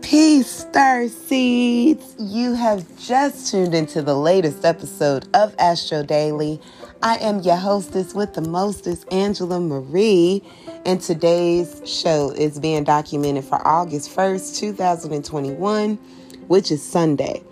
Peace, Star Seeds. You have just tuned into the latest episode of Astro Daily. I am your hostess with the mostest, Angela Marie, and today's show is being documented for August 1st, 2021, which is Sunday.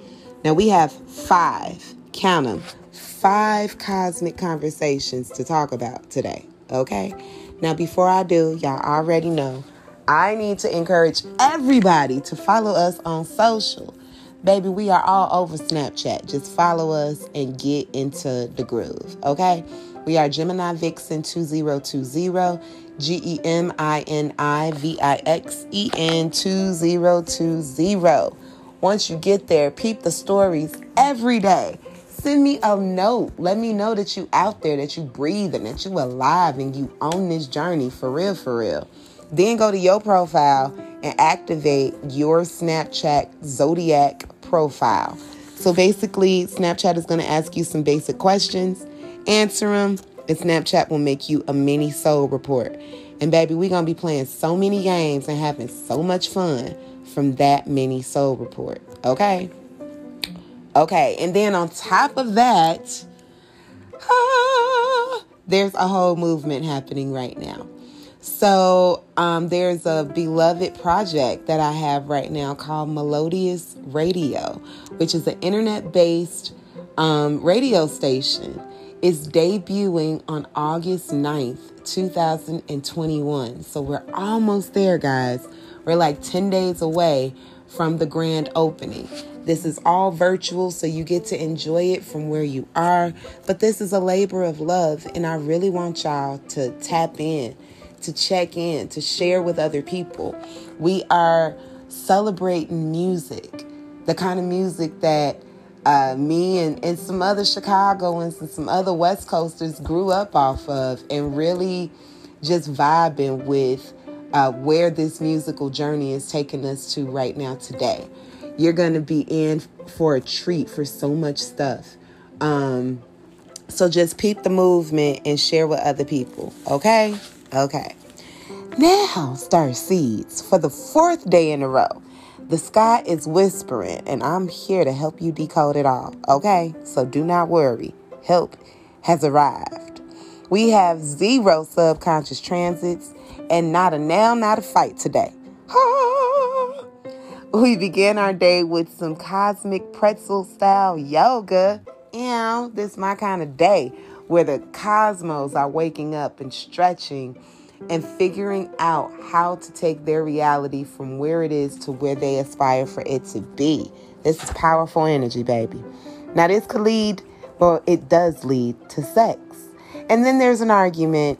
Now we have five, count them, five cosmic conversations to talk about today, okay? Now, before I do, y'all already know I need to encourage everybody to follow us on social. Baby, we are all over Snapchat. Just follow us and get into the groove, okay? We are Gemini Vixen 2020, G E M I N I V I X E N 2020. Once you get there, peep the stories every day. Send me a note. Let me know that you out there, that you breathing, that you alive and you on this journey for real, for real. Then go to your profile and activate your Snapchat Zodiac profile. So basically, Snapchat is going to ask you some basic questions, answer them, and Snapchat will make you a mini soul report. And baby, we're going to be playing so many games and having so much fun from that mini soul report. Okay? Okay, and then on top of that, ah, there's a whole movement happening right now. So um, there's a beloved project that I have right now called Melodious Radio, which is an internet-based um, radio station. It's debuting on August 9th, 2021. So we're almost there, guys. We're like 10 days away from the grand opening. This is all virtual, so you get to enjoy it from where you are. But this is a labor of love, and I really want y'all to tap in to check in, to share with other people. We are celebrating music, the kind of music that uh, me and, and some other Chicagoans and some other West Coasters grew up off of, and really just vibing with uh, where this musical journey is taking us to right now today. You're going to be in for a treat for so much stuff. Um, so just peep the movement and share with other people, okay? Okay. Now, star seeds, for the fourth day in a row, the sky is whispering, and I'm here to help you decode it all, okay? So do not worry. Help has arrived. We have zero subconscious transits and not a nail, not a fight today. We begin our day with some cosmic pretzel style yoga. Know, this is my kind of day where the cosmos are waking up and stretching and figuring out how to take their reality from where it is to where they aspire for it to be. This is powerful energy, baby. Now, this could lead, well, it does lead to sex. And then there's an argument,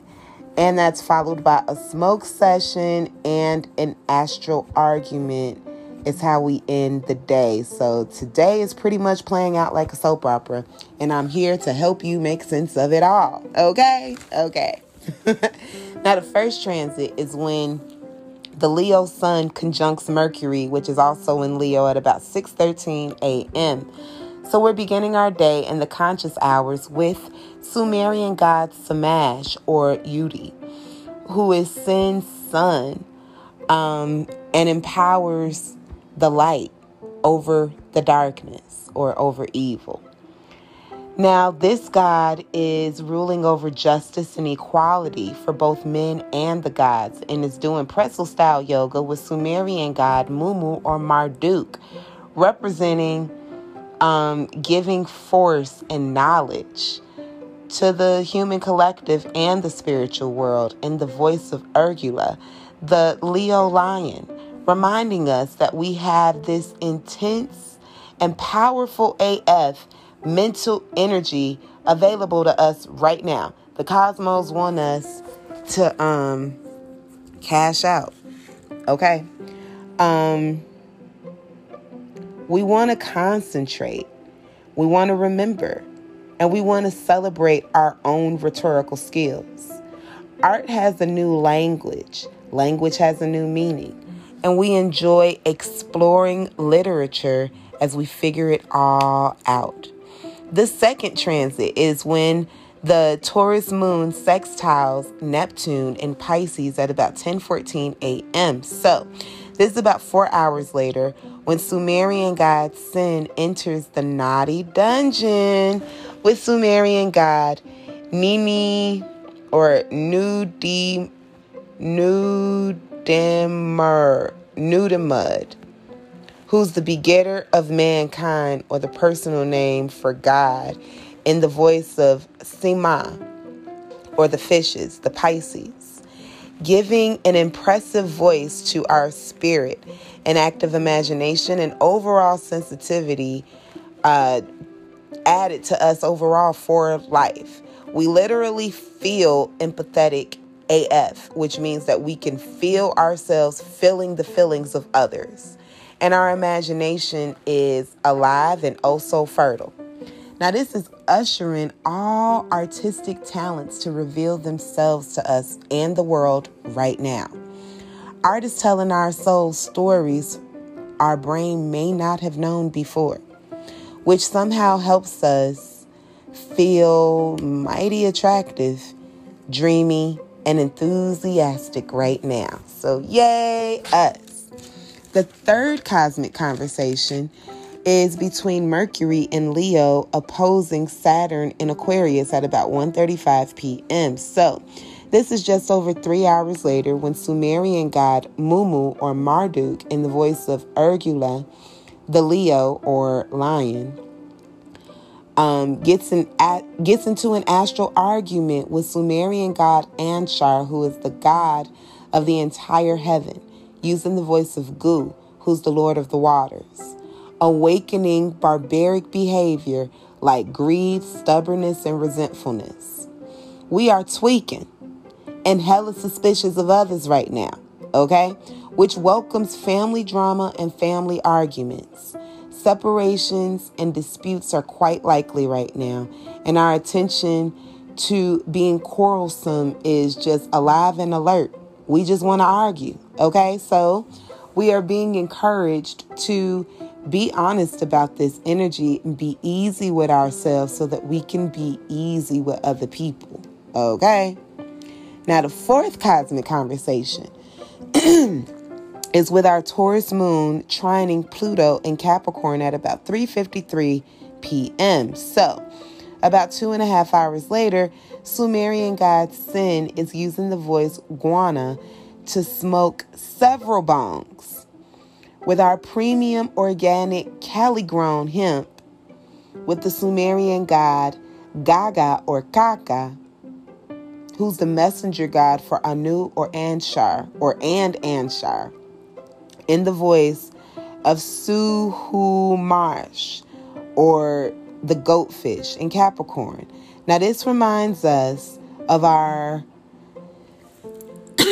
and that's followed by a smoke session and an astral argument. Is how we end the day. So today is pretty much playing out like a soap opera, and I'm here to help you make sense of it all. Okay? Okay. now, the first transit is when the Leo Sun conjuncts Mercury, which is also in Leo at about 6:13 a.m. So we're beginning our day in the conscious hours with Sumerian god Samash or Uti, who is Sin's son um, and empowers the light over the darkness or over evil. Now, this God is ruling over justice and equality for both men and the gods and is doing pretzel style yoga with Sumerian god Mumu or Marduk, representing um, giving force and knowledge to the human collective and the spiritual world in the voice of Urgula, the Leo lion, reminding us that we have this intense and powerful AF mental energy available to us right now. The cosmos want us to um cash out. Okay? Um we want to concentrate. We want to remember. And we want to celebrate our own rhetorical skills. Art has a new language. Language has a new meaning. And we enjoy exploring literature as we figure it all out. The second transit is when The Taurus moon sextiles Neptune in Pisces at about 10:14 a.m. So, this is about 4 hours later when Sumerian god Sin enters the naughty dungeon. With Sumerian god Nini or Nudi Nudimur Nudimud who's the begetter of mankind or the personal name for God in the voice of Sima or the fishes, the Pisces, giving an impressive voice to our spirit, an active imagination, and overall sensitivity uh, added to us overall for life. We literally feel empathetic AF, which means that we can feel ourselves feeling the feelings of others. And our imagination is alive and oh so fertile. Now, this is ushering all artistic talents to reveal themselves to us and the world right now. Art is telling our souls stories our brain may not have known before, which somehow helps us feel mighty attractive, dreamy, and enthusiastic right now. So, yay, us. The third cosmic conversation is between Mercury and Leo opposing Saturn in Aquarius at about 1:35 p.m. So, this is just over 3 hours later when Sumerian god Mumu or Marduk in the voice of Ergula, the Leo or lion, um, gets an gets into an astral argument with Sumerian god Anshar, who is the god of the entire heaven, using the voice of Gu, who's the Lord of the waters awakening barbaric behavior like greed, stubbornness, and resentfulness. We are tweaking and hella suspicious of others right now, okay? Which welcomes family drama and family arguments. Separations and disputes are quite likely right now, and our attention to being quarrelsome is just alive and alert. We just want to argue, okay? So we are being encouraged to be honest about this energy and be easy with ourselves so that we can be easy with other people. Okay? Now, the fourth cosmic conversation is with our Taurus moon trining Pluto in Capricorn at about 3:53 p.m. So, about two and a half hours later, Sumerian god Sin is using the voice Guana to smoke several bongs with our premium organic Cali grown hemp, with the Sumerian god Gaga or Kaka, who's the messenger god for Anu or Anshar or and Anshar, in the voice of Suhumarsh or the goatfish in Capricorn. Now this reminds us of our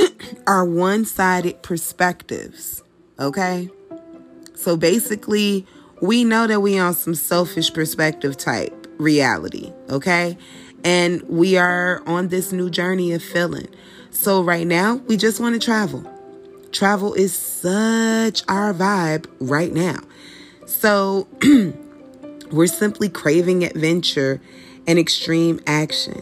our one-sided perspectives, okay? So basically, we know that we on some selfish perspective type reality, okay? And we are on this new journey of feeling. So right now, we just want to travel. Travel is such our vibe right now. So we're simply craving adventure and extreme action.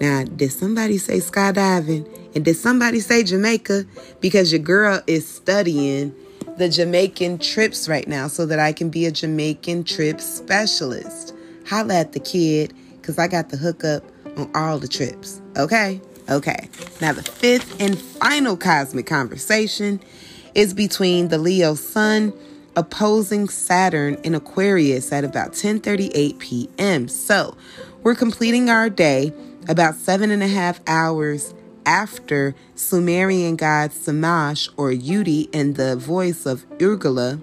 Now, did somebody say skydiving? And did somebody say Jamaica? Because your girl is studying the Jamaican trips right now so that I can be a Jamaican trip specialist. Holla at the kid because I got the hookup on all the trips. Okay? Okay. Now, the fifth and final cosmic conversation is between the Leo Sun opposing Saturn in Aquarius at about 10:38 p.m. So, we're completing our day about seven and a half hours after Sumerian god Samash or Yudi in the voice of Urgula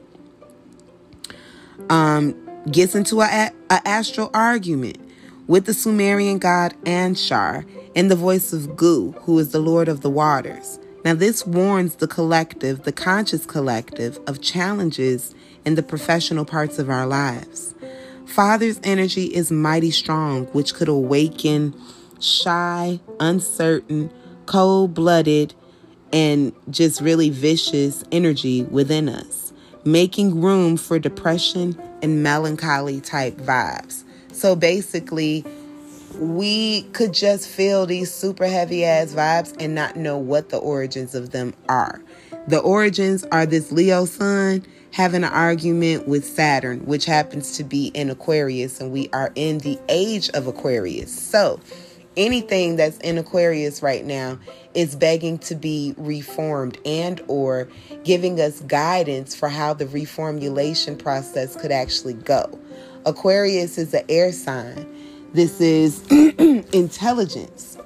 um, gets into a, a astral argument with the Sumerian god Anshar in the voice of Gu, who is the Lord of the waters. Now, this warns the collective, the conscious collective, of challenges in the professional parts of our lives. Father's energy is mighty strong, which could awaken shy, uncertain, cold blooded, and just really vicious energy within us, making room for depression and melancholy type vibes. So basically, we could just feel these super heavy ass vibes and not know what the origins of them are. The origins are this Leo sun having an argument with Saturn, which happens to be in Aquarius, and we are in the age of Aquarius. So, anything that's in Aquarius right now is begging to be reformed and or giving us guidance for how the reformulation process could actually go. Aquarius is an air sign. This is intelligence.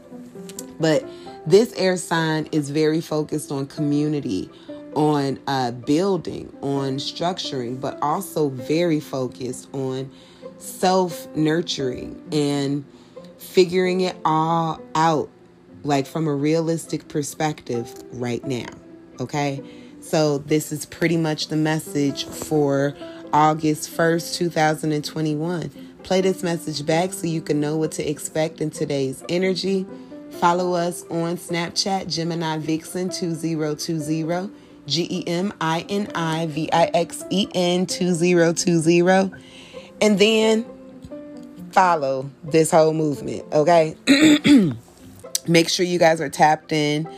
But this air sign is very focused on community, on uh, building, on structuring, but also very focused on self nurturing and figuring it all out, like from a realistic perspective right now. Okay. So, this is pretty much the message for August 1st, 2021. Play this message back so you can know what to expect in today's energy. Follow us on Snapchat, Gemini Vixen 2020, G E M I N I V I X E N 2020. And then follow this whole movement, okay? Make sure you guys are tapped in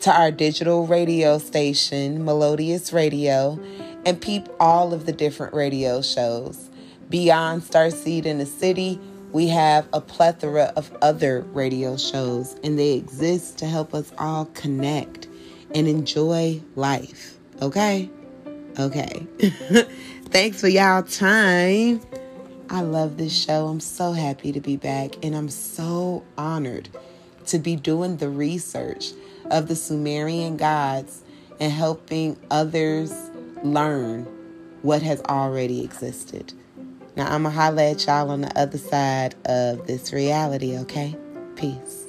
to our digital radio station, Melodious Radio, and peep all of the different radio shows. Beyond Starseed in the City, we have a plethora of other radio shows, and they exist to help us all connect and enjoy life. Okay? Okay. Thanks for y'all time. I love this show. I'm so happy to be back, and I'm so honored to be doing the research of the Sumerian gods and helping others learn what has already existed. Now, I'm going to holla at y'all on the other side of this reality, okay? Peace.